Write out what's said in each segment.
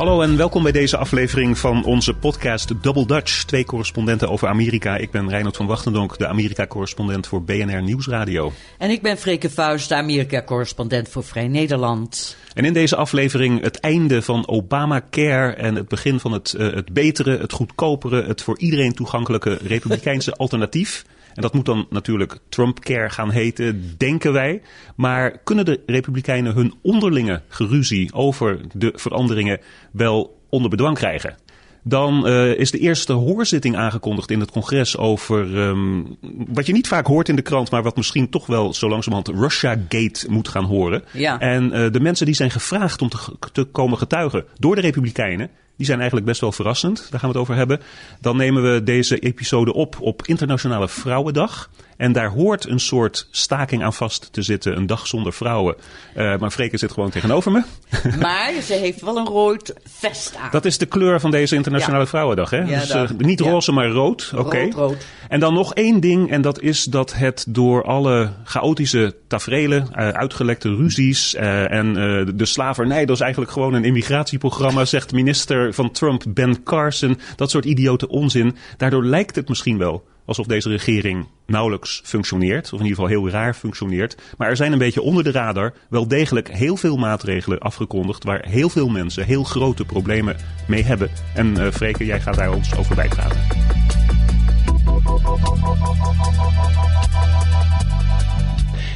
Hallo en welkom bij deze aflevering van onze podcast Double Dutch. Twee correspondenten over Amerika. Ik ben Reinhard van Wachtendonk, de Amerika-correspondent voor BNR Nieuwsradio. En ik ben Freke Vuist, de Amerika-correspondent voor Vrij Nederland. En in deze aflevering het einde van Obamacare en het begin van het, uh, het betere, het goedkopere, het voor iedereen toegankelijke republikeinse alternatief. En dat moet dan natuurlijk Trumpcare gaan heten, denken wij. Maar kunnen de Republikeinen hun onderlinge geruzie over de veranderingen wel onder bedwang krijgen? Dan uh, is de eerste hoorzitting aangekondigd in het congres over um, wat je niet vaak hoort in de krant, maar wat misschien toch wel zo langzamerhand Russia-gate moet gaan horen. Ja. En uh, de mensen die zijn gevraagd om te, te komen getuigen door de Republikeinen, die zijn eigenlijk best wel verrassend. Daar gaan we het over hebben. Dan nemen we deze episode op op Internationale Vrouwendag. En daar hoort een soort staking aan vast te zitten. Een dag zonder vrouwen. Uh, maar Freke zit gewoon tegenover me. Maar ze heeft wel een rood vest aan. Dat is de kleur van deze Internationale ja. Vrouwendag. Hè? Ja, dus, uh, niet roze, maar rood. Oké. Rood, rood. En dan nog één ding. En dat is dat het door alle chaotische taferelen, uh, uitgelekte ruzies en de slavernij. Dat is eigenlijk gewoon een immigratieprogramma, zegt minister van Trump Ben Carson. Dat soort idiote onzin. Daardoor lijkt het misschien wel alsof deze regering nauwelijks functioneert, of in ieder geval heel raar functioneert. Maar er zijn een beetje onder de radar wel degelijk heel veel maatregelen afgekondigd waar heel veel mensen heel grote problemen mee hebben. En uh, Freke, jij gaat daar ons over bijpraten.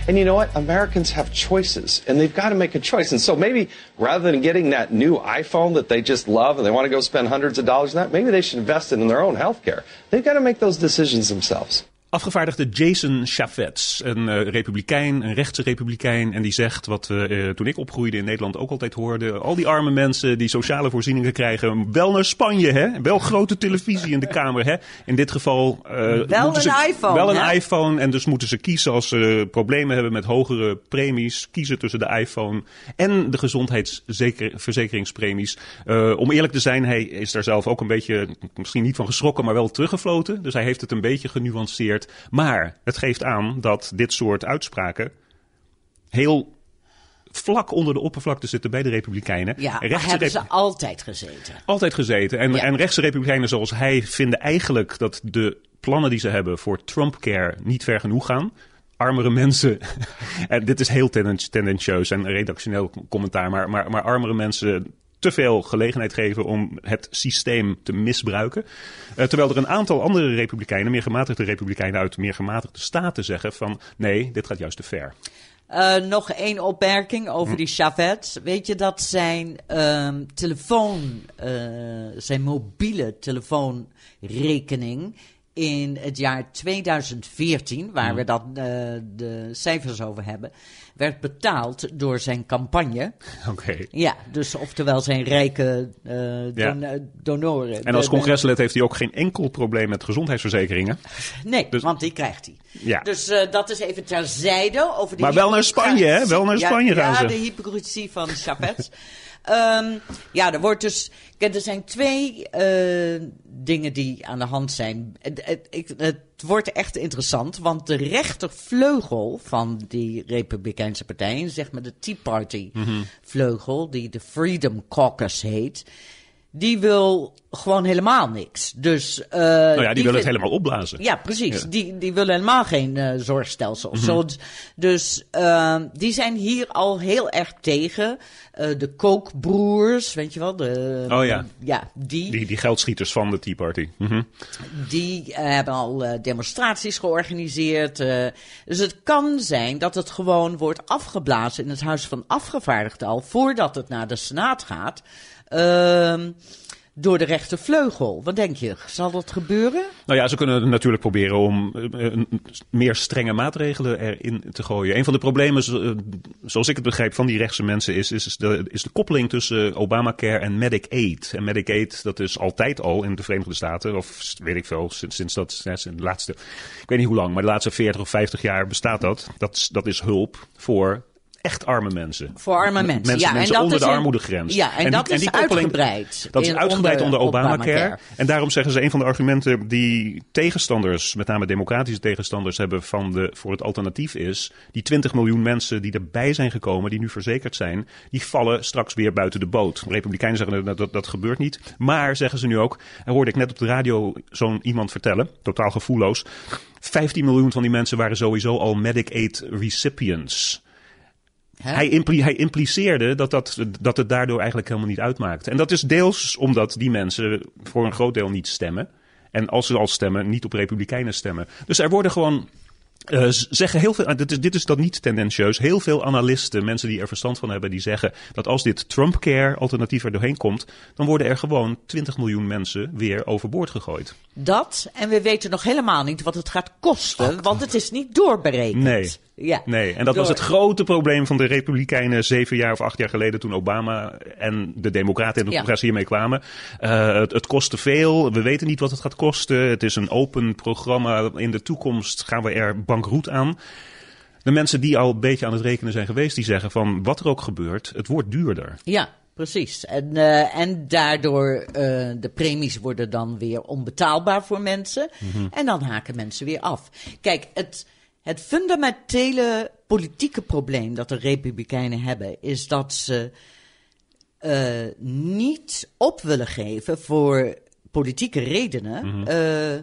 And you know what? Americans have choices, and they've got to make a choice. And so maybe rather than getting that new iPhone that they just love and they want to go spend hundreds of dollars on that, maybe they should invest it in their own health care. They've got to make those decisions themselves. Afgevaardigde Jason Chaffetz, een uh, republikein, een rechtse republikein. En die zegt wat we uh, toen ik opgroeide in Nederland ook altijd hoorden. Al die arme mensen die sociale voorzieningen krijgen. Wel naar Spanje, hè? Wel grote televisie in de kamer, hè? In dit geval... Uh, wel een ze, iPhone, Wel een iPhone. En dus moeten ze kiezen als ze problemen hebben met hogere premies. Kiezen tussen de iPhone en de gezondheidsverzekeringspremies. Om eerlijk te zijn, hij is daar zelf ook een beetje, misschien niet van geschrokken, maar wel teruggefloten. Dus hij heeft het een beetje genuanceerd. Maar het geeft aan dat dit soort uitspraken heel vlak onder de oppervlakte zitten bij de Republikeinen. Ja, rechtse hebben ze altijd gezeten. Altijd gezeten. En, ja. en rechtse Republikeinen zoals hij vinden eigenlijk dat de plannen die ze hebben voor Trumpcare niet ver genoeg gaan armere mensen. en dit is heel tendentieus en redactioneel commentaar, maar, maar, maar armere mensen te veel gelegenheid geven om het systeem te misbruiken. Uh, terwijl er een aantal andere republikeinen, meer gematigde republikeinen uit meer gematigde staten zeggen van nee, dit gaat juist te ver. Uh, nog één opmerking over hm. die Chavez. Weet je dat zijn um, telefoon, uh, zijn mobiele telefoonrekening in het jaar 2014, waar Hm. we dan uh, de cijfers over hebben, werd betaald door zijn campagne. Oké. Okay. Ja, dus oftewel zijn rijke uh, don ja. donoren. En als congreslid heeft hij ook geen enkel probleem met gezondheidsverzekeringen. Nee, dus, want die krijgt hij. Ja. Dus uh, dat is even terzijde over de Maar wel naar Spanje, hè? Wel naar Spanje ja, gaan ja, ze. de hypocrisie van Chavez. Um, ja, er wordt dus. Kijk, er zijn twee uh, dingen die aan de hand zijn. Het, het, het, wordt echt interessant, want de rechtervleugel van die Republikeinse partij, zeg maar de Tea Party Mhm. mm -hmm. vleugel, die de Freedom Caucus heet. Die wil gewoon helemaal niks. Dus, uh, nou ja, die, die willen het helemaal opblazen. Ja, precies. Ja. Die, die willen helemaal geen uh, zorgstelsel mm -hmm. zo. Dus uh, die zijn hier al heel erg tegen. Uh, de Kookbroers, weet je wel? De, oh ja. Ja, die. Die, die geldschieters van de Tea Party. Mm -hmm. Die uh, hebben al uh, demonstraties georganiseerd. Dus het kan zijn dat het gewoon wordt afgeblazen in het Huis van Afgevaardigden al, voordat het naar de Senaat gaat. Uh, door de rechtervleugel. Wat denk je? Zal dat gebeuren? Nou ja, ze kunnen natuurlijk proberen om uh, meer strenge maatregelen erin te gooien. Een van de problemen, uh, zoals ik het begrijp, van die rechtse mensen is, is, de, is de koppeling tussen Obamacare en Medicaid. En Medicaid, dat is altijd al in de Verenigde Staten, of weet ik veel, sinds, dat, sinds de laatste, ik weet niet hoe lang, maar de laatste 40 of 50 jaar bestaat dat. Dat, dat is hulp voor echt arme mensen. Voor arme mensen, Mensen, ja. mensen en dat onder is de armoedegrens. Ja, en, En dat die- en is die uitgebreid. Dat is uitgebreid onder, Obamacare. Obamacare. En daarom zeggen ze een van de argumenten die tegenstanders, met name democratische tegenstanders, hebben van de, voor het alternatief is. Die 20 miljoen mensen die erbij zijn gekomen, die nu verzekerd zijn, die vallen straks weer buiten de boot. De Republikeinen zeggen dat, dat dat gebeurt niet. Maar zeggen ze nu ook, en hoorde ik net op de radio zo'n iemand vertellen, totaal gevoelloos. 15 miljoen van die mensen waren sowieso al Medicaid recipients. Hij, impli- hij impliceerde dat, dat, dat het daardoor eigenlijk helemaal niet uitmaakt. En dat is deels omdat die mensen voor een groot deel niet stemmen. En als ze al stemmen, niet op Republikeinen stemmen. Dus er worden gewoon. eh, zeggen heel veel, dit is, dit is dan niet tendentieus. Heel veel analisten, mensen die er verstand van hebben, die zeggen dat als dit Trump-care alternatief er doorheen komt, dan worden er gewoon 20 miljoen mensen weer overboord gegooid. Dat, en we weten nog helemaal niet wat het gaat kosten, want het is niet doorberekend. Nee. Ja. Nee, en dat was het grote probleem van de Republikeinen zeven jaar of acht jaar geleden toen Obama en de Democraten en de Ja. congres hiermee kwamen. Eh, het, het kostte veel, we weten niet wat het gaat kosten. Het is een open programma. In de toekomst gaan we er bankroet aan. De mensen die al een beetje aan het rekenen zijn geweest, die zeggen van wat er ook gebeurt, het wordt duurder. Ja, precies. En, eh, en daardoor eh de premies worden dan weer onbetaalbaar voor mensen. Mhm. En dan haken mensen weer af. Kijk, het, het fundamentele politieke probleem dat de Republikeinen hebben, is dat ze eh, niet op willen geven voor politieke redenen. Mhm. eh,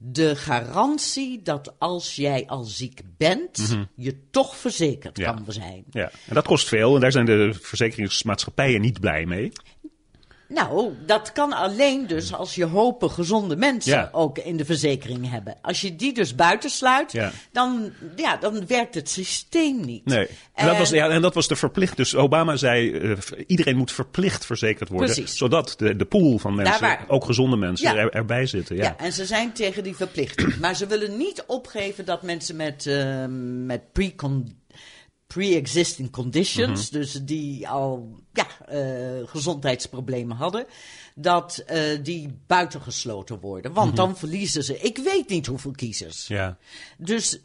de garantie dat als jij al ziek bent, je toch verzekerd Mhm. Ja. kan zijn. Ja, en dat kost veel en daar zijn de verzekeringsmaatschappijen niet blij mee. Nou, dat kan alleen dus als je hopen gezonde mensen Ja. ook in de verzekering hebben. Als je die dus buitensluit, Ja. dan, ja, dan werkt het systeem niet. Nee. En, dat was, ja, en dat was de verplicht. Dus Obama zei: eh, iedereen moet verplicht verzekerd worden. Precies. Zodat de, de pool van mensen, ook gezonde mensen, Ja. er, erbij zitten. Ja. Ja. en ze zijn tegen die verplichting. maar ze willen niet opgeven dat mensen met, eh, met pre-existing conditions, Mhm. dus die al ja, eh, gezondheidsproblemen hadden, dat eh, die buitengesloten worden. Want dan verliezen ze, ik weet niet hoeveel kiezers. Mhm. Ja. Dus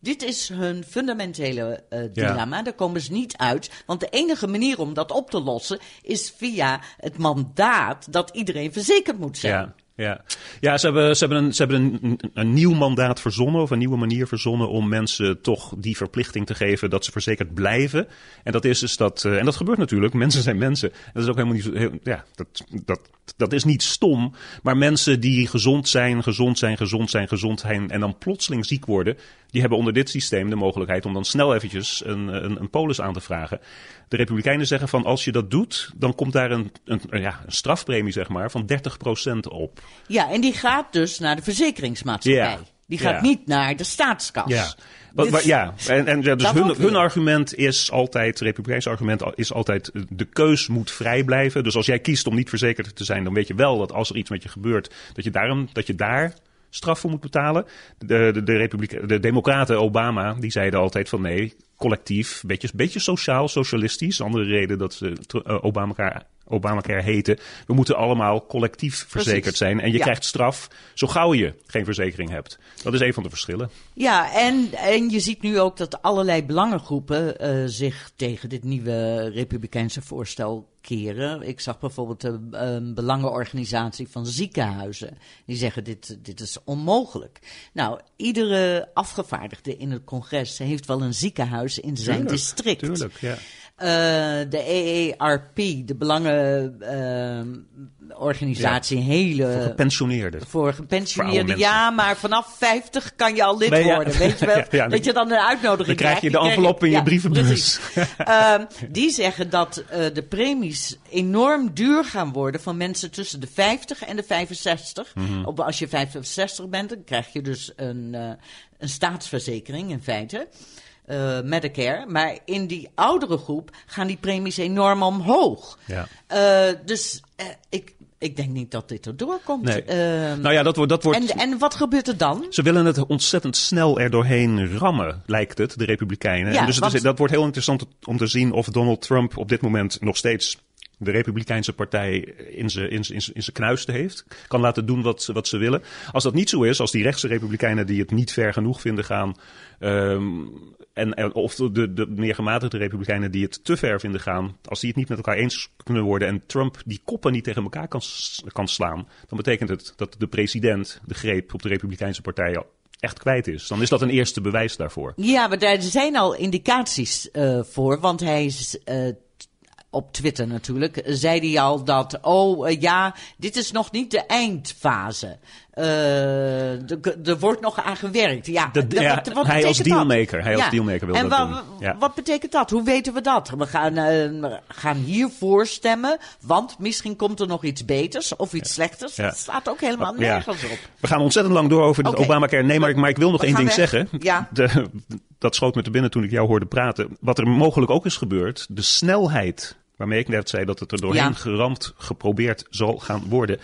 dit is hun fundamentele eh, dilemma. Daar komen ze niet uit. Want de enige manier om dat op te lossen is via het mandaat dat iedereen verzekerd moet zijn. Ja, ja. ja ze hebben, ze hebben, een, ze hebben een, een, nieuw mandaat verzonnen, of een nieuwe manier verzonnen om mensen toch die verplichting te geven dat ze verzekerd blijven. En dat is dus dat, eh, en dat gebeurt natuurlijk, mensen zijn mensen. Dat is ook helemaal niet heel- ja, dat, dat, dat is niet stom. Maar mensen die gezond zijn, gezond zijn, gezond zijn, gezond zijn en dan plotseling ziek worden, die hebben onder dit systeem de mogelijkheid om dan snel eventjes een, een, een polis aan te vragen. De Republikeinen zeggen van als je dat doet, dan komt daar een, een, ja, een strafpremie zeg maar, van 30% op. Ja, en die gaat dus naar de verzekeringsmaatschappij. Die gaat niet naar de staatskas. Ja. Wat- ja, en, en ja, dus hun, hun argument is altijd, het Republikeinse argument is altijd, eh, de keus moet vrij blijven. Dus als jij kiest om niet verzekerd te zijn, dan weet je wel dat als er iets met je gebeurt, dat je, daarom, dat je daar straf voor moet betalen. De, de, de, Republike- de Democraten, Obama, die zeiden altijd van nee, collectief, beetje, beetje sociaal, socialistisch. Andere reden dat ze uh, Obamacare, Obamacare heten. We moeten allemaal collectief verzekerd zijn. En je Ja. krijgt straf zo gauw je geen verzekering hebt. Dat is een van de verschillen. Ja, en, en je ziet nu ook dat allerlei belangengroepen eh, zich tegen dit nieuwe Republikeinse voorstel keren. Ik zag bijvoorbeeld een belangenorganisatie van ziekenhuizen. Die zeggen dit, dit is onmogelijk. Nou, iedere afgevaardigde in het congres heeft wel een ziekenhuis in zijn Tuurlijk, district. Tuurlijk, ja. Eh, de EERP, de belangenorganisatie, hele... Gepensioneerden. Voor Voor oude gepensioneerden, ja, maar vanaf 50 kan je al lid Nee, ja. worden. Weet je wel? Ja, dat je dan een uitnodiging Dan krijg je de envelop in je brievenbus. Ehm, die zeggen dat eh, de premies enorm duur gaan worden van mensen tussen de 50 en de 65. Mhm. Op, als je 65 bent, dan krijg je dus een, eh, een staatsverzekering in feite. Eh, Medicare. Maar in die oudere groep gaan die premies enorm omhoog. Ja. Eh, dus eh, ik, ik denk niet dat dit erdoor komt. Nee. Ehm, Nou ja, dat wordt. Dat wordt en, en wat gebeurt er dan? Ze willen het ontzettend snel er doorheen rammen, lijkt het, de Republikeinen. Ja, en dus is- dat wordt heel interessant om te zien of Donald Trump op dit moment nog steeds de Republikeinse partij in zijn in in in knuisten heeft. Kan laten doen wat, ze- wat ze willen. Als dat niet zo is, als die rechtse Republikeinen die het niet ver genoeg vinden gaan. ehm, en, en of de, de meer gematigde republikeinen die het te ver vinden gaan, als die het niet met elkaar eens kunnen worden en Trump die koppen niet tegen elkaar kan, kan slaan, dan betekent het dat de president de greep op de Republikeinse partij echt kwijt is. Dan is dat een eerste bewijs daarvoor. Ja, maar daar zijn al indicaties uh, voor, want hij is uh, op Twitter natuurlijk, zei hij al dat, oh ja, dit is nog niet de eindfase. Uh, er wordt nog aan gewerkt. Ja, wat, wat hij als dealmaker. Dat? Hij als ja. dealmaker wil en dat doen. Ja. wat betekent dat? Hoe weten we dat? We gaan, uh, gaan hiervoor stemmen, want misschien komt er nog iets beters of iets slechters. Dat staat ook helemaal nergens op. We gaan ontzettend lang door over de okay. Obamacare. Nee, maar, maar ik wil nog één ding weg. zeggen. Ja. De, dat schoot me te binnen toen ik jou hoorde praten. Wat er mogelijk ook is gebeurd, de snelheid waarmee ik net zei dat het er doorheen ja. geramd geprobeerd zal gaan worden.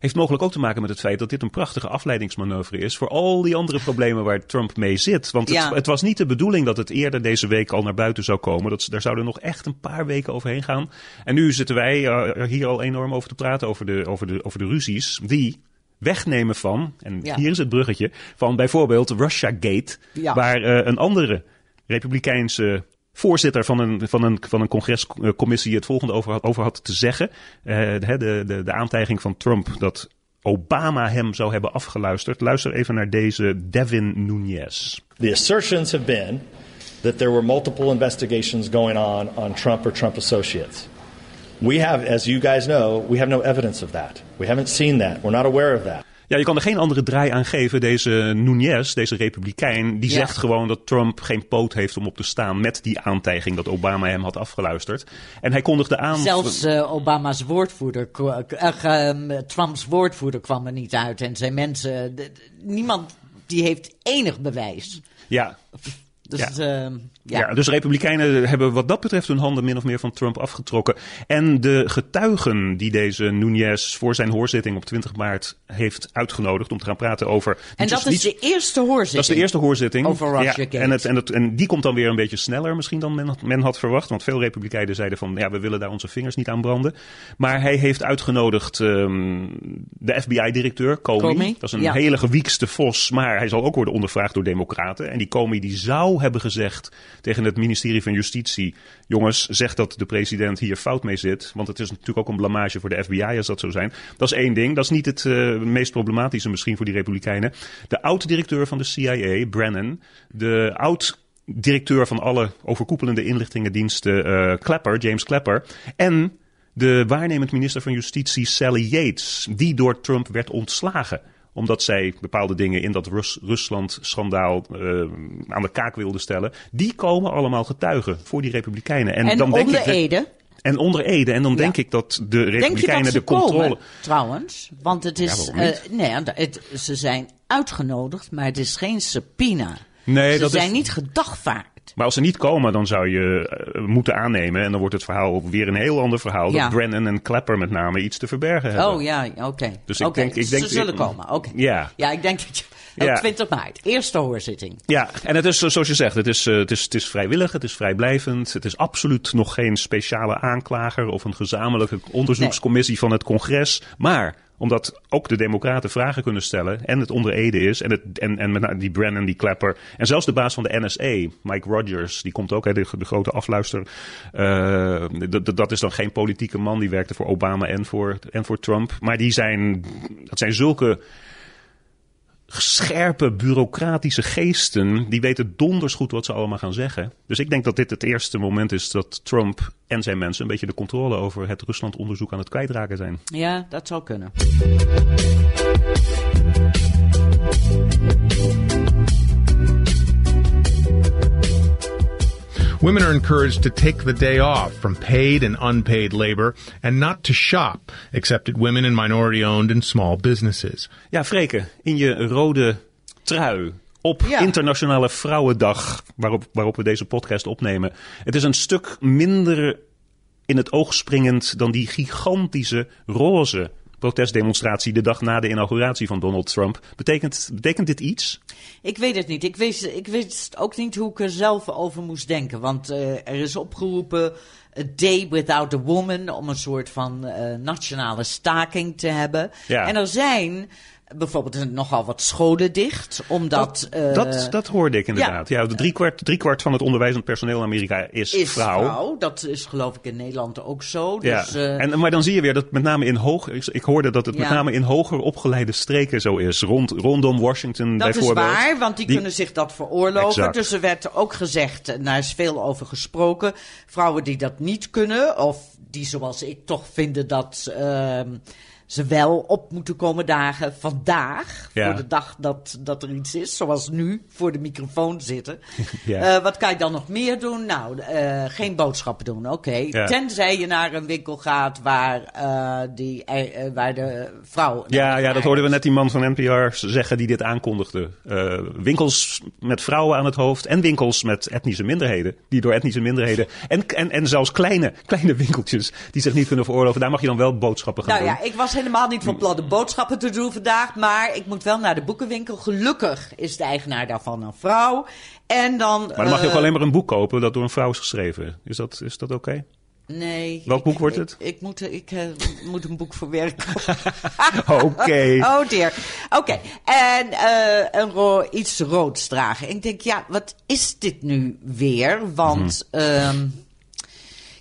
Heeft mogelijk ook te maken met het feit dat dit een prachtige afleidingsmanoeuvre is voor al die andere problemen waar Trump mee zit. Want het, ja. het was niet de bedoeling dat het eerder deze week al naar buiten zou komen. Dat, daar zouden nog echt een paar weken overheen gaan. En nu zitten wij uh, hier al enorm over te praten, over de, over de, over de ruzies. Die wegnemen van, en ja. hier is het bruggetje, van bijvoorbeeld Russiagate, ja. waar uh, een andere republikeinse voorzitter van een, van een, van een congrescommissie het volgende over had, over had te zeggen. Uh, de, de, de aantijging van Trump dat Obama hem zou hebben afgeluisterd. Luister even naar deze Devin Nunes. The assertions have been that there were multiple investigations going on on Trump or Trump associates. We have, as you guys know, we have no evidence of that. We haven't seen that. We're not aware of that. Ja, je kan er geen andere draai aan geven. Deze Nunez, deze republikein, die Ja. zegt gewoon dat Trump geen poot heeft om op te staan met die aantijging dat Obama hem had afgeluisterd. En hij kondigde aan. Zelfs uh, Obama's woordvoerder, uh, uh, Trumps woordvoerder kwam er niet uit. En zijn mensen, niemand die heeft enig bewijs. Ja, Dus, Ja. ja. ja. Ja. dus Republikeinen hebben wat dat betreft hun handen min of meer van Trump afgetrokken. En de getuigen die deze Nunez voor zijn hoorzitting op 20 maart heeft uitgenodigd om te gaan praten over. En dat is niet- de eerste hoorzitting. Dat is de eerste hoorzitting. Over ja, en, het, en, het, en die komt dan weer een beetje sneller misschien dan men, had- men had verwacht. Want veel Republikeinen zeiden van ja, we willen daar onze vingers niet aan branden. Maar hij heeft uitgenodigd ehm, de FBI-directeur, Comey. Comey, Dat is een hele gewiekste vos. Maar hij zal ook worden ondervraagd door democraten. En die Comey die zou hebben gezegd tegen het ministerie van Justitie... jongens, zeg dat de president hier fout mee zit. Want het is natuurlijk ook een blamage voor de FBI als dat zo zijn. Dat is één ding. Dat is niet het eh, meest problematische misschien voor die republikeinen. De oud-directeur van de CIA, Brennan... de oud directeur van alle overkoepelende inlichtingendiensten, eh Clapper, James Clapper. En de waarnemend minister van Justitie, Sally Yates, die door Trump werd ontslagen omdat zij bepaalde dingen in dat Rus- Rusland-schandaal eh, aan de kaak wilde stellen. Die komen allemaal getuigen voor die Republikeinen. En, En dan denk onder ik, Ede. En onder Ede. En dan Ja. denk ik dat de Denk Republikeinen dat de controle. komen, trouwens? Want het is... Ja, eh, nee, het, ze zijn uitgenodigd, maar het is geen subpoena. Nee, ze dat zijn is- niet gedagvaard. Maar als ze niet komen, dan zou je eh, moeten aannemen. En dan wordt het verhaal weer een heel ander verhaal. Ja. Dat Brennan en Clapper met name iets te verbergen hebben. Oh ja, oké. Dus ik denk- ik denk- ze zullen komen, oké. Ja. Ja, ik denk dat je... Op Ja. 20 maart, eerste hoorzitting. Ja, en het is eh, zoals je zegt, het is, eh, het, is, het is vrijwillig, het is vrijblijvend. Het is absoluut nog geen speciale aanklager of een gezamenlijke onderzoekscommissie van het congres. Maar omdat ook de democraten vragen kunnen stellen en het onder Ede is. En, het, en, en met die Brennan, die Clapper. En zelfs de baas van de NSA, Mike Rogers, die komt ook, hè, de, grote afluister. D- dat is dan geen politieke man, die werkte voor Obama en voor, en voor Trump. Maar die zijn, dat zijn zulke scherpe, bureaucratische geesten. Die weten donders goed wat ze allemaal gaan zeggen. Dus ik denk dat dit het eerste moment is dat Trump en zijn mensen een beetje de controle over het Rusland-onderzoek aan het kwijtraken zijn. Ja, dat zou kunnen. Women are encouraged to take the day off from paid and unpaid labor and not to shop, except at women and minority owned and small businesses. Ja, Freke, in je rode trui. Op Ja. Internationale Vrouwendag, waarop, waarop we deze podcast opnemen. Het is een stuk minder in het oog springend dan die gigantische roze protestdemonstratie de dag na de inauguratie van Donald Trump. Betekent, betekent dit iets? Ik weet het niet. Ik wist, ik wist ook niet hoe ik er zelf over moest denken. Want eh, er is opgeroepen A Day Without a Woman om een soort van eh, nationale staking te hebben. Ja. En er zijn bijvoorbeeld er nogal wat scholen dicht, omdat... eh, dat, dat hoorde ik inderdaad. Ja, de driekwart, driekwart van het onderwijzend personeel in Amerika is, is vrouw. vrouw. Dat is geloof ik in Nederland ook zo. Ja. Dus, eh, en, maar dan zie je weer dat met name in hoger... Ik, hoorde dat het met Ja. name in hoger opgeleide streken zo is. Rond, rondom Washington Dat is bijvoorbeeld. waar, want die, Die- kunnen zich dat veroorloven. Exact. Dus er werd ook gezegd, en daar is veel over gesproken, vrouwen die dat niet kunnen, of die zoals ik toch vinden dat ehm, ze wel op moeten komen dagen vandaag, Ja. voor de dag dat, dat er iets is, zoals nu, voor de microfoon zitten. Ja. Eh, wat kan je dan nog meer doen? Nou, eh, geen boodschappen doen, oké. Ja. Tenzij je naar een winkel gaat waar, eh, die, waar de vrouw... Ja, ja, dat hoorden we net die man van NPR zeggen die dit aankondigde. Winkels met vrouwen aan het hoofd en winkels met etnische minderheden. Die door etnische minderheden. En, en, en zelfs kleine, kleine winkeltjes die zich niet kunnen veroorloven. Daar mag je dan wel boodschappen gaan Nou doen. ja, ik was helemaal niet van plan de boodschappen te doen vandaag. Maar ik moet wel naar de boekenwinkel. Gelukkig is de eigenaar daarvan een vrouw. En dan. Maar dan mag je ook eh, alleen maar een boek kopen dat door een vrouw is geschreven. Is dat, is dat oké? Nee. Welk ik- boek wordt het? Ik, moet, ik eh, moet een boek voor werk Oké. Oh dear. Oké. En eh, een ro- iets roods dragen. Ik denk, ja, wat is dit nu weer? Want. Mhm. ehm,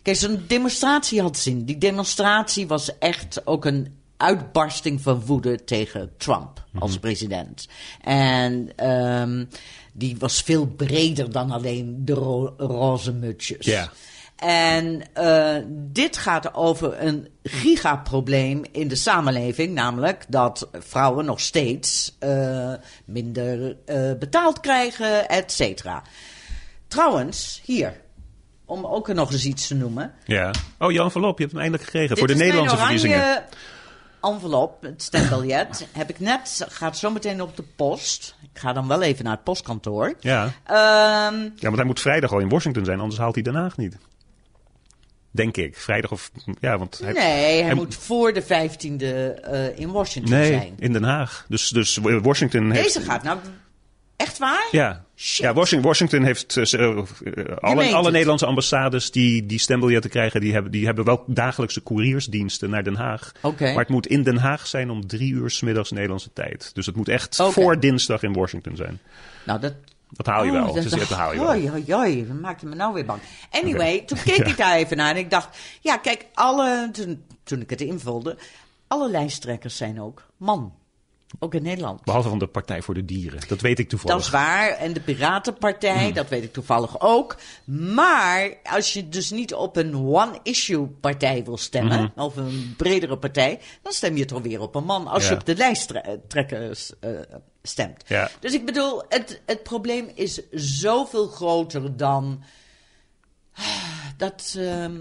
Kijk, zo'n demonstratie had zin. Die demonstratie was echt ook een uitbarsting van woede tegen Trump als Mhm. president. En ehm, die was veel breder dan alleen de ro- roze mutsjes. Ja. En eh, dit gaat over een gigaprobleem in de samenleving, namelijk dat vrouwen nog steeds eh, minder eh, betaald krijgen, et cetera. Trouwens, hier, om ook nog eens iets te noemen. Ja. Oh, Jan Verloop, je hebt hem eindelijk gekregen. Dit voor de Nederlandse verkiezingen. Envelop, het stembiljet, heb ik net, gaat zo meteen op de post. Ik ga dan wel even naar het postkantoor. Ja. Ehm, ja, want hij moet vrijdag al in Washington zijn, anders haalt hij Den Haag niet. Denk ik. Vrijdag of... Ja, want hij, nee, hij, hij- moet voor de 15e eh, in Washington Nee, zijn. in Den Haag. Dus, dus Washington heeft... Deze gaat nou echt waar? Ja, Shit. ja Washington, Washington heeft eh, eh, alle. Nederlandse ambassades die, die stembiljetten krijgen, die hebben, die hebben wel dagelijkse couriersdiensten naar Den Haag. Maar het moet in Den Haag zijn om drie uur 's middags Nederlandse tijd. Dus het moet echt voor dinsdag in Washington zijn. Nou, dat... Dat haal je Oh, wel. dat- Dus dat haal je wel. Oei, oei, dat maakte me nou weer bang. Anyway, toen keek Ja. ik daar even naar en ik dacht... Ja, kijk, alle, toen, toen ik het invulde... Alle lijsttrekkers zijn ook man. Ook in Nederland. Behalve van de Partij voor de Dieren. Dat weet ik toevallig. Dat is waar. En de Piratenpartij, Hmm. dat weet ik toevallig ook. Maar als je dus niet op een one-issue partij wil stemmen, of een bredere partij, dan stem je toch weer op een man als Ja. je op de lijsttrekkers eh, stemt. Ja. Dus ik bedoel, het, het probleem is zoveel groter dan dat. ehm,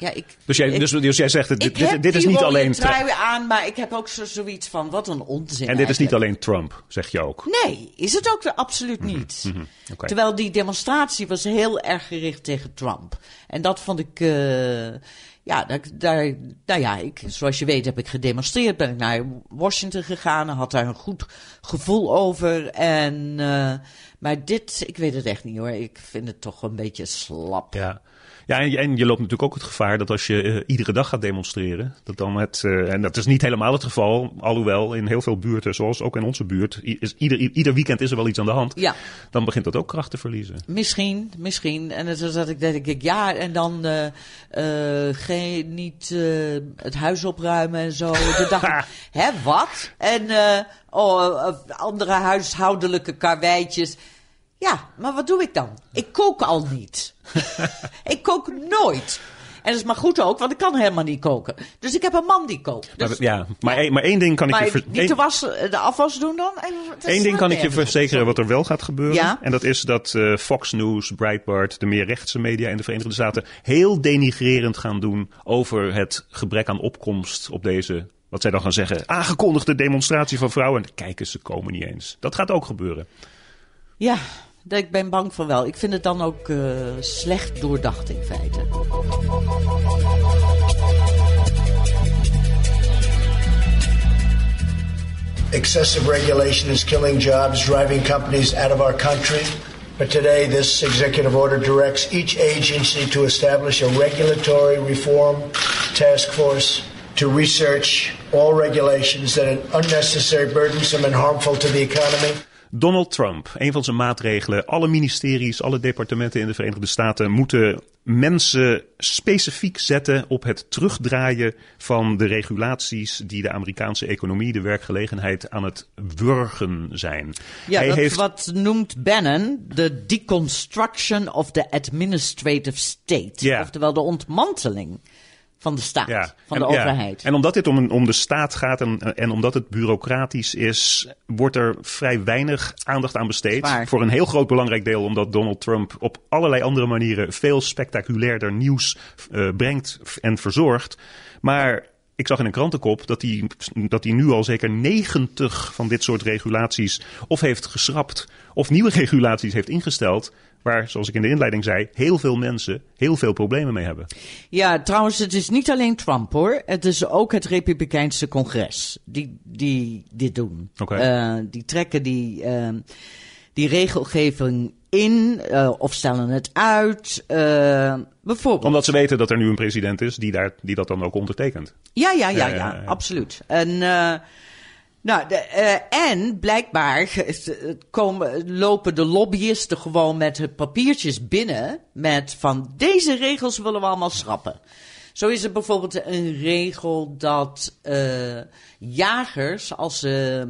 ja, ik, Dus jij, ik- dus, dus jij zegt, dit, dit is niet alleen Trump. aan, maar ik heb ook zo, zoiets van wat een onzin. En dit is niet alleen Trump, zeg je ook. Nee, is het ook absoluut niet. Mhm. Terwijl die demonstratie was heel erg gericht tegen Trump. En dat vond ik. eh, ja, daar, daar, nou ja, ik, zoals je weet heb ik gedemonstreerd. Ben ik naar Washington gegaan. en Had daar een goed gevoel over. En, eh, maar dit, ik weet het echt niet hoor. Ik vind het toch een beetje slap. Ja. Ja, en je, en je loopt natuurlijk ook het gevaar dat als je eh, iedere dag gaat demonstreren, dat dan het, eh, en dat is niet helemaal het geval, alhoewel in heel veel buurten, zoals ook in onze buurt, is, ieder, ieder weekend is er wel iets aan de hand. Ja. Dan begint dat ook kracht te verliezen. Misschien, misschien. En dan zat ik, denk ik, ja, en dan eh, eh, geen, niet eh, het huis opruimen en zo. Toen dacht ik, hè, wat? En oh, andere huishoudelijke karweitjes. Ja, maar wat doe ik dan? Ik kook al niet. ik kook nooit. En dat is maar goed ook, want ik kan helemaal niet koken. Dus ik heb een man die kookt. Dus, maar, ja, maar, één- maar één ding kan ik maar je ver- niet één- de, was, de afwas doen dan? Eén ding kan ik je verzekeren wat er wel gaat gebeuren. Ja? En dat is dat eh, Fox News, Breitbart, de meer rechtse media in de Verenigde Staten heel denigrerend gaan doen over het gebrek aan opkomst op deze, wat zij dan gaan zeggen, aangekondigde demonstratie van vrouwen. En kijk ze komen niet eens. Dat gaat ook gebeuren. Ja, daar- ik ben bang voor wel. Ik vind het dan ook eh, slecht doordacht in feite. Excessive regulation is killing jobs, driving companies out of our country. But today, this executive order directs each agency to establish a regulatory reform task force to research all regulations that are unnecessary, burdensome, and harmful to the economy. Donald Trump, een van zijn maatregelen. Alle ministeries, alle departementen in de Verenigde Staten moeten mensen specifiek zetten op het terugdraaien van de regulaties die de Amerikaanse economie, de werkgelegenheid aan het wurgen zijn. Ja, Hij dat heeft wat noemt Bannon de deconstruction of the administrative state. Ja. Oftewel de ontmanteling van de staat, Ja, van en, de ja, overheid. En omdat dit om, een- om de staat gaat en, en omdat het bureaucratisch is, wordt er vrij weinig aandacht aan besteed. Voor een heel groot belangrijk deel omdat Donald Trump op allerlei andere manieren veel spectaculairder nieuws eh, brengt en verzorgt. Maar ik zag in een krantenkop dat hij, dat hij nu al zeker 90 van dit soort regulaties of heeft geschrapt of nieuwe regulaties heeft ingesteld. Waar, zoals ik in de inleiding zei, heel veel mensen heel veel problemen mee hebben. Ja, trouwens, het is niet alleen Trump hoor. Het is ook het Republikeinse congres die, die dit doen. Oké. Eh, die trekken die, eh, die regelgeving in eh, of stellen het uit. eh, bijvoorbeeld. Omdat ze weten dat er nu een president is die, daar, die dat dan ook ondertekent. Ja, ja, ja, Ja, ja, ja, ja. absoluut. En, nou, de, eh, en blijkbaar komen, lopen de lobbyisten gewoon met papiertjes binnen met van deze regels willen we allemaal schrappen. Zo is er bijvoorbeeld een regel dat eh, jagers, als ze,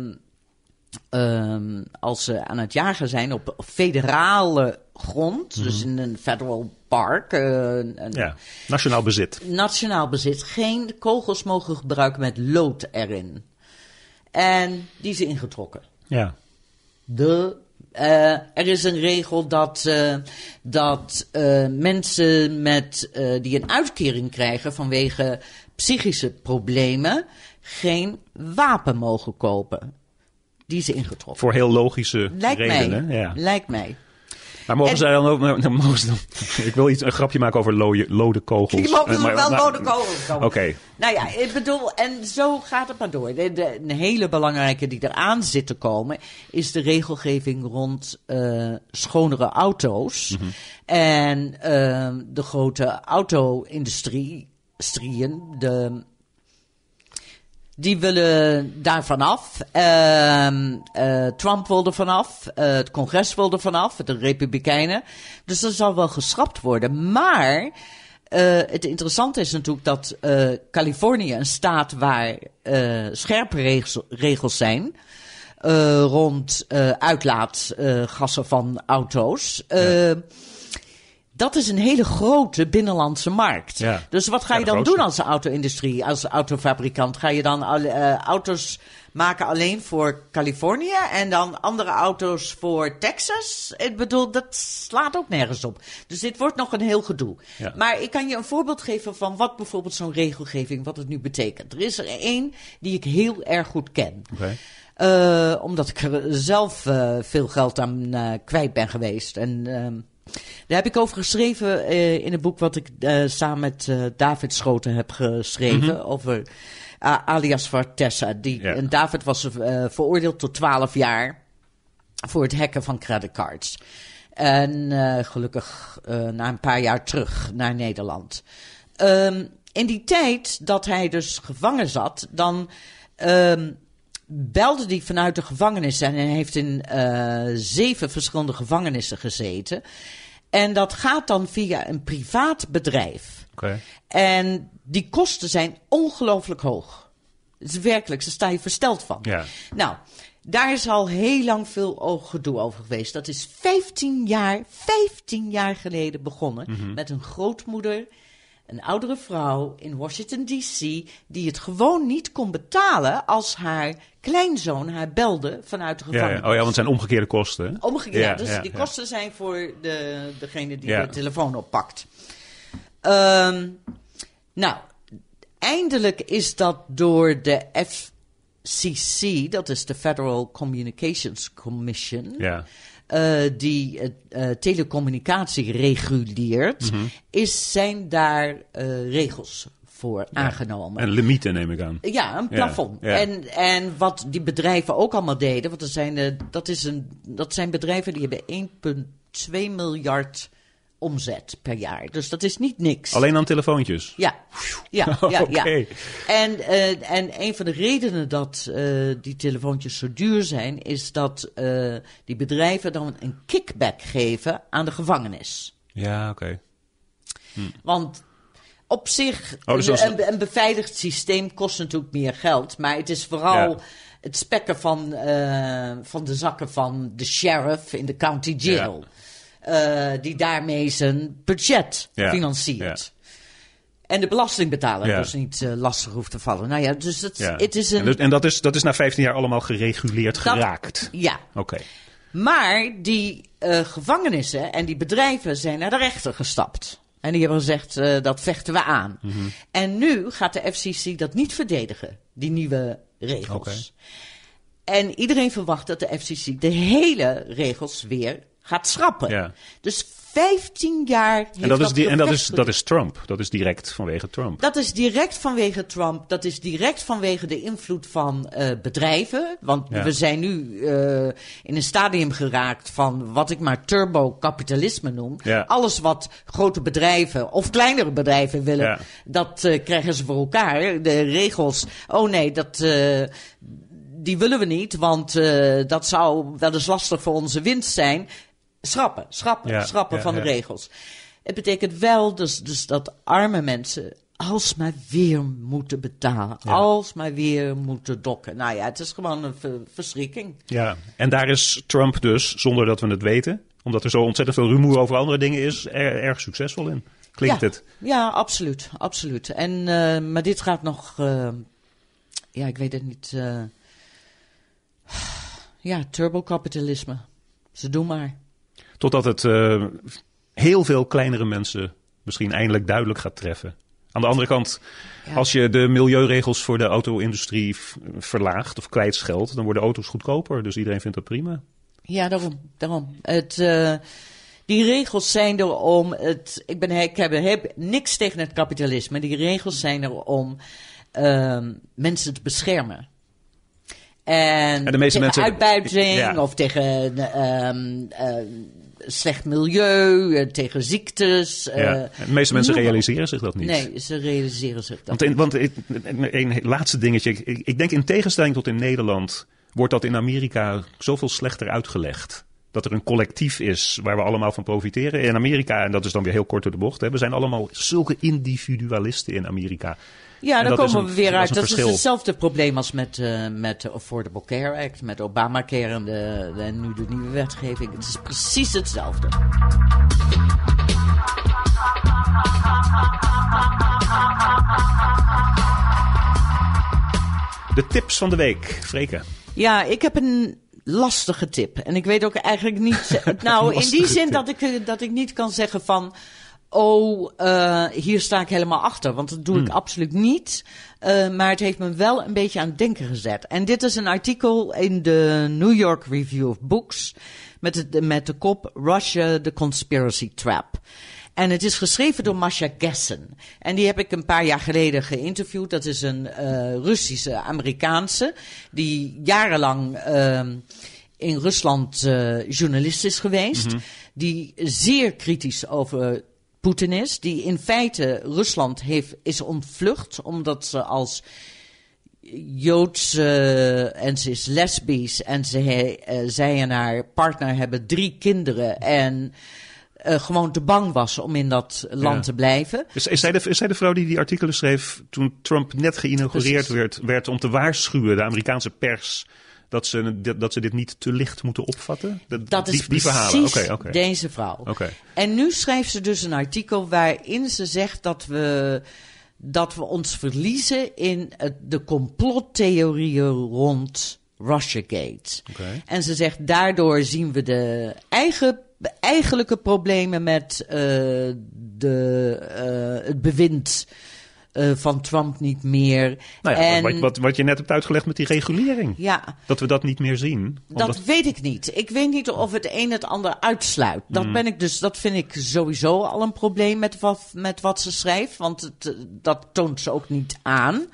ehm, als ze aan het jagen zijn op federale grond, dus in een federal park, eh, een, een- Ja, nationaal bezit. nationaal bezit geen kogels mogen gebruiken met lood erin. En die is ingetrokken. Ja. De, eh, er is een regel dat, eh, dat eh, mensen met, die een uitkering krijgen vanwege psychische problemen geen wapen mogen kopen. Die is ingetrokken. Voor heel logische Lijkt redenen. mij. Ja. Lijkt mij. Maar mogen En- zij dan ook... nou, mogen ze dan, ik wil iets, een grapje maken over lode, lode kogels. Die mogen Eh, ze maar- wel nou, rode kogels komen. Oké. Nou ja, ik bedoel, en zo gaat het maar door. De, de- een hele belangrijke die eraan zit te komen, is de regelgeving rond eh, schonere auto's. Mhm. En ehm, de grote auto-industrie, industrieën, de, die willen daar vanaf. Ehm, eh, Trump wil er vanaf. eh, het congres wil er vanaf. De Republikeinen. Dus dat zal wel geschrapt worden. Maar eh, het interessante is natuurlijk dat Californië, een staat waar scherpe regels, regels zijn. rond uitlaatgassen van auto's. eh, Dat is een hele grote binnenlandse markt. Ja. Dus wat ga je dan grootste. doen als auto-industrie, als autofabrikant? Ga je dan eh, auto's maken alleen voor Californië en dan andere auto's voor Texas? Ik bedoel, dat slaat ook nergens op. Dus dit wordt nog een heel gedoe. Ja. Maar ik kan je een voorbeeld geven van wat bijvoorbeeld zo'n regelgeving, wat het nu betekent. Er is er één die ik heel erg goed ken. Oké. Eh, omdat ik er zelf eh, veel geld aan kwijt ben geweest. En ehm, daar heb ik over geschreven eh, in een boek wat ik eh, samen met eh, David Schoten heb geschreven. Over uh, alias Vartessa. Die, Ja. En David was veroordeeld tot 12 jaar voor het hacken van creditcards. En gelukkig na een paar jaar terug naar Nederland. Ehm, in die tijd dat hij dus gevangen zat, dan ehm, belde hij vanuit de gevangenis. En hij heeft in eh, zeven verschillende gevangenissen gezeten. En dat gaat dan via een privaat bedrijf. En die kosten zijn ongelooflijk hoog. Het is werkelijk, daar sta je versteld van. Ja. Nou, daar is al heel lang veel gedoe over geweest. Dat is 15 jaar, 15 jaar geleden begonnen met een grootmoeder, een oudere vrouw in Washington D.C. die het gewoon niet kon betalen als haar kleinzoon haar belde vanuit de gevangenis. ja. Oh ja, want het zijn omgekeerde kosten. hè? Omgekeerd, Ja, dus die kosten zijn voor de, degene die de telefoon oppakt. Ehm, nou, eindelijk is dat door de FCC, dat is de Federal Communications Commission, Ja. Eh, die eh, telecommunicatie reguleert, Mhm. is, zijn daar regels voor aangenomen. En limieten neem ik aan. Ja, een plafond. ja. En, en wat die bedrijven ook allemaal deden, want er zijn, dat, is een, dat zijn bedrijven die hebben 1,2 miljard omzet per jaar. Dus dat is niet niks. Alleen aan telefoontjes? Ja, ja, ja. ja. Oké. En, eh, en een van de redenen dat eh, die telefoontjes zo duur zijn, is dat eh, die bedrijven dan een kickback geven aan de gevangenis. Ja, oké. Want op zich, Oh, dus als- een, een beveiligd systeem kost natuurlijk meer geld. Maar het is vooral Ja. het spekken van, van de zakken van de sheriff in de county jail. Eh, die daarmee zijn budget Ja. financiert. En de belastingbetaler Ja. dus niet eh, lastig hoeft te vallen. Nou ja, dus het, het is een... En, dus- en dat, is, dat is na 15 jaar allemaal gereguleerd dat- geraakt? Ja, Oké. maar die eh, gevangenissen en die bedrijven zijn naar de rechter gestapt. En die hebben gezegd, dat vechten we aan. Mhm. En nu gaat de FCC dat niet verdedigen, die nieuwe regels. En iedereen verwacht dat de FCC de hele regels weer gaat schrappen. Ja. Dus 15 jaar En, dat is, die, en dat, is, dat is Trump. Dat is direct vanwege Trump. dat is direct vanwege Trump. Dat is direct vanwege de invloed van eh, bedrijven. Want Ja. we zijn nu eh, in een stadium geraakt van wat ik maar turbokapitalisme noem. Ja. Alles wat grote bedrijven of kleinere bedrijven willen, Ja. dat eh, krijgen ze voor elkaar. De regels, oh nee, dat. die willen we niet, want dat zou wel eens lastig voor onze winst zijn. Schrappen, schrappen, Ja, schrappen ja, van de regels. Het betekent wel dus, dus dat arme mensen alsmaar weer moeten betalen. Alsmaar weer moeten dokken. Nou ja, het is gewoon een ver- verschrikking. Ja. En daar is Trump dus, zonder dat we het weten, omdat er zo ontzettend veel rumoer over andere dingen is, er, erg succesvol in. Klinkt ja. het? Ja, absoluut. absoluut. En, eh, maar dit gaat nog... eh, ja, ik weet het niet. eh, ja, turbokapitalisme. Ze doen maar. Totdat het eh, heel veel kleinere mensen misschien eindelijk duidelijk gaat treffen. Aan de andere kant, Ja. als je de milieuregels voor de auto-industrie verlaagt of kwijtscheldt, dan worden auto's goedkoper. Dus iedereen vindt dat prima. Ja, daarom. daarom. Het, eh, die regels zijn er om het. Ik, ben, ik heb, heb niks tegen het kapitalisme. Die regels zijn er om ehm, mensen te beschermen. En, En de meeste tegen mensen- uitbuiting Ja. of tegen ehm, eh, slecht milieu, eh, tegen ziektes. eh, ja. En de meeste mensen realiseren zich dat niet. Nee, ze realiseren zich dat. Want, in, want ik- een laatste dingetje. Ik, ik denk in tegenstelling tot in Nederland wordt dat in Amerika zoveel slechter uitgelegd. Dat er een collectief is waar we allemaal van profiteren. In Amerika, en dat is dan weer heel kort door de bocht, hè, we zijn allemaal zulke individualisten in Amerika. Ja, En dan komen een- we weer uit. Dat is hetzelfde probleem als met, eh, met de Affordable Care Act, met Obamacare en, de- en nu de nieuwe wetgeving. Het is precies hetzelfde. De tips van de week, Freke. Ja, ik heb een lastige tip. En ik weet ook eigenlijk niet. Nou, in die zin tip. dat ik, eh, dat ik niet kan zeggen van. Oh, eh, hier sta ik helemaal achter. Want dat doe Hmm. ik absoluut niet. Eh, maar het heeft me wel een beetje aan het denken gezet. En dit is een artikel in de New York Review of Books. Met, de, met de kop Russia, the Conspiracy Trap. En het is geschreven door Masha Gessen. En die heb ik een paar jaar geleden geïnterviewd. Dat is een eh, Russische Amerikaanse. Die jarenlang ehm, in Rusland eh, journalist is geweest. Die zeer kritisch over Poetin is. Die in feite Rusland heeft, is ontvlucht. Omdat ze als Joods eh, en ze is lesbisch en ze zij en haar partner hebben drie kinderen en eh, gewoon te bang was om in dat land Ja. te blijven. Is, is, zij de, is zij de vrouw die die artikelen schreef toen Trump net geïnaugureerd Precies. werd, werd om te waarschuwen, de Amerikaanse pers, dat ze, dat ze dit niet te licht moeten opvatten? Dat, Dat die, is die precies verhalen. Deze vrouw. Oké. En nu schrijft ze dus een artikel waarin ze zegt dat we, dat we ons verliezen in de complottheorieën rond Russiagate. Oké. En ze zegt daardoor zien we de eigen, eigenlijke problemen met eh, de, eh, het bewind eh, van Trump niet meer. Nou ja, en, wat, wat, wat je net hebt uitgelegd met die regulering. ja, Dat we dat niet meer zien. dat weet ik niet. Ik weet niet of het een het ander uitsluit. Dat, Mm. ben ik dus, dat vind ik sowieso al een probleem met wat, met wat ze schrijft. Want het, dat toont ze ook niet aan.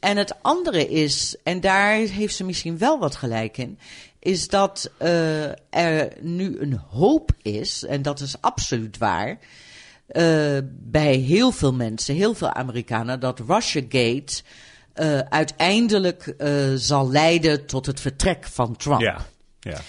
En het andere is, en daar heeft ze misschien wel wat gelijk in, is dat uh, er nu een hoop is, en dat is absoluut waar, uh, bij heel veel mensen, heel veel Amerikanen, dat Russiagate uh, uiteindelijk zal leiden tot het vertrek van Trump. Ja, ja.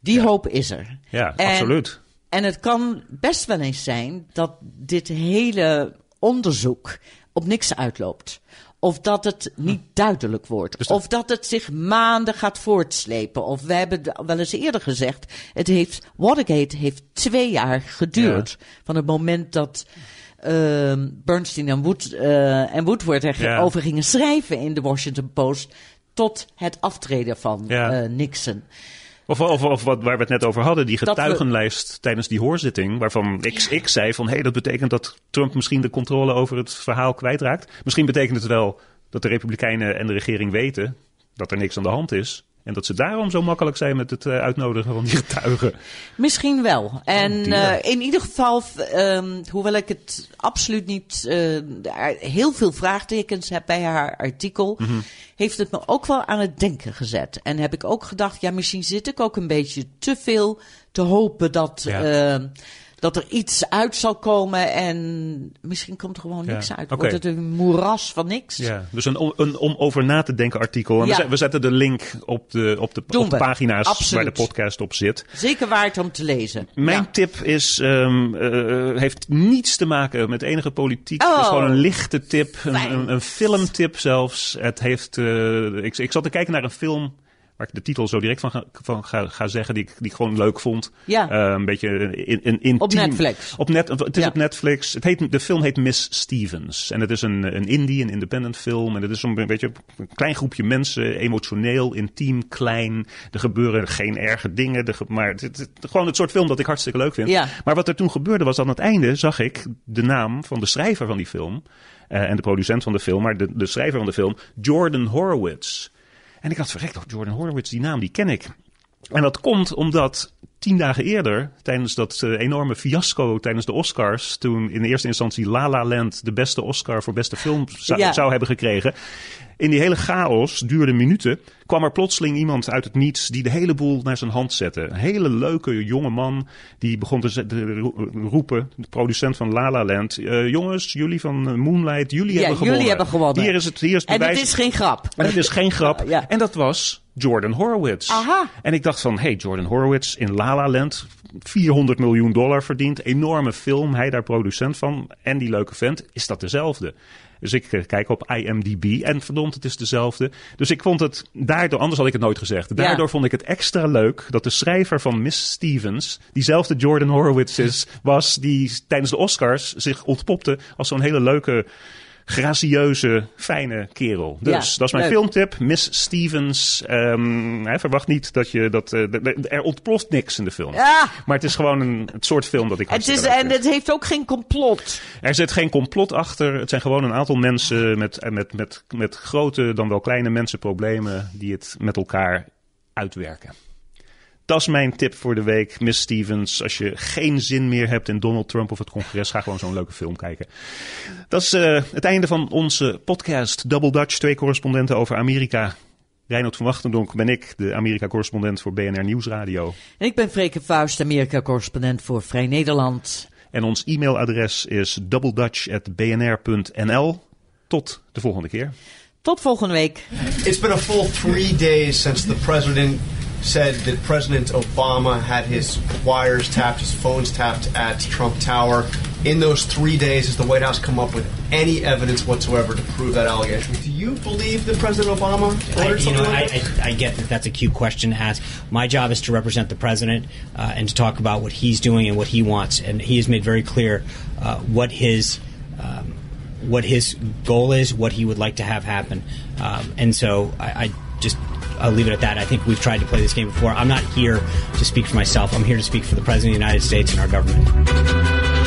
Die ja. hoop is er. Ja, en, absoluut. En het kan best wel eens zijn dat dit hele onderzoek op niks uitloopt. Of dat het niet duidelijk wordt. Dus dat- Of dat het zich maanden gaat voortslepen. Of we hebben wel eens eerder gezegd. Het heeft, Watergate heeft twee jaar geduurd. Van het moment dat ehm, Bernstein en, Wood, eh, en Woodward Ja. erover gingen schrijven in de Washington Post. Tot het aftreden van Ja. eh, Nixon. Of, of, of wat, waar we het net over hadden, die we- getuigenlijst tijdens die hoorzitting. Waarvan ik, ik zei van, hé, hey, dat betekent dat Trump misschien de controle over het verhaal kwijtraakt. Misschien betekent het wel dat de Republikeinen en de regering weten dat er niks aan de hand is. En dat ze daarom zo makkelijk zijn met het eh, uitnodigen van die getuigen. Misschien wel. En eh, in ieder geval, ehm, hoewel ik het absoluut niet eh, heel veel vraagtekens heb bij haar artikel, Mhm. heeft het me ook wel aan het denken gezet. En heb ik ook gedacht, ja, misschien zit ik ook een beetje te veel te hopen dat, Ja. ehm, dat er iets uit zal komen. En misschien komt er gewoon Ja, niks uit. Wordt het een moeras van niks? Ja, dus een, om- een om over na te denken artikel. En Ja. we, zet- we zetten de link op de, op de, Doen op de pagina's Absoluut. waar de podcast op zit. Zeker waard om te lezen. Mijn Ja. tip is, ehm, eh, heeft niets te maken met enige politiek. Het is Oh. gewoon een lichte tip, een, een filmtip zelfs. Het heeft, eh, ik, ik zat te kijken naar een film waar ik de titel zo direct van ga, van ga, ga zeggen, die ik, die ik gewoon leuk vond. Ja. Eh, een beetje in, in, intiem. Op Netflix. Op net, het is Ja. op Netflix. Het heet, de film heet Miss Stevens. En het is een, een indie, een independent film. En het is een beetje een klein groepje mensen, emotioneel, intiem, klein. Er gebeuren geen erge dingen. Er maar het, gewoon het soort film dat ik hartstikke leuk vind. Ja. Maar wat er toen gebeurde was aan het einde zag ik de naam van de schrijver van die film. eh, en de producent van de film, maar de, de schrijver van de film, Jordan Horowitz. En ik dacht, verrekt, oh, Jordan Horowitz, die naam, die ken ik. En dat komt omdat tien dagen eerder, tijdens dat eh, enorme fiasco tijdens de Oscars, toen in eerste instantie La La Land de beste Oscar voor beste film zou, Ja. zou hebben gekregen. In die hele chaos, duurde minuten, kwam er plotseling iemand uit het niets die de hele boel naar zijn hand zette. Een hele leuke jonge man die begon te, roepen, de producent van La La Land. eh, jongens, jullie van eh, Moonlight, jullie Ja, hebben gewonnen. jullie hebben gewonnen. Hier is het, hier is het En bewijs. het is geen grap. En het is geen grap. Ja. En dat was Jordan Horowitz. Aha. En ik dacht van, hey, Jordan Horowitz in La La Land, 400 miljoen dollar verdient, enorme film, hij daar producent van en die leuke vent, is dat dezelfde? Dus ik eh, kijk op IMDb en verdomd, het is dezelfde. Dus ik vond het daardoor, anders had ik het nooit gezegd. Daardoor vond ik het extra leuk dat de schrijver van Miss Stevens, diezelfde Jordan Horowitz is, was, die tijdens de Oscars zich ontpopte als zo'n hele leuke, gracieuze, fijne kerel. Dus Ja, dat is mijn leuk. filmtip. Miss Stevens. ehm, hij verwacht niet dat je dat. eh, d- d- er ontploft niks in de film. Ja. Maar het is gewoon een, het soort film dat ik Het is, en het heeft ook geen complot. Er zit geen complot achter. Het zijn gewoon een aantal mensen met, eh, met, met, met grote, dan wel kleine mensenproblemen. die het met elkaar uitwerken. Dat is mijn tip voor de week, Miss Stevens. Als je geen zin meer hebt in Donald Trump of het congres, ga gewoon zo'n leuke film kijken. Dat is eh, het einde van onze podcast Double Dutch. Twee correspondenten over Amerika. Reinhold van Wachtendonk ben ik, de Amerika-correspondent voor BNR Nieuwsradio. En ik ben Freke Vuist, Amerika-correspondent voor Vrij Nederland. En ons e-mailadres is doubledutch.bnr.nl. Tot de volgende keer. Tot volgende week. It's been a full three days since the president said that President Obama had his wires tapped, his phones tapped at Trump Tower. In those three days, has the White House come up with any evidence whatsoever to prove that allegation? Do you believe that President Obama I, you something know, like I. I, I get that that's a cute question to ask. My job is to represent the president uh, and to talk about what he's doing and what he wants. And he has made very clear uh, what his um, what his goal is, what he would like to have happen. Um, and so I, I just I'll leave it at that. I think we've tried to play this game before. I'm not here to speak for myself. I'm here to speak for the president of the United States and our government.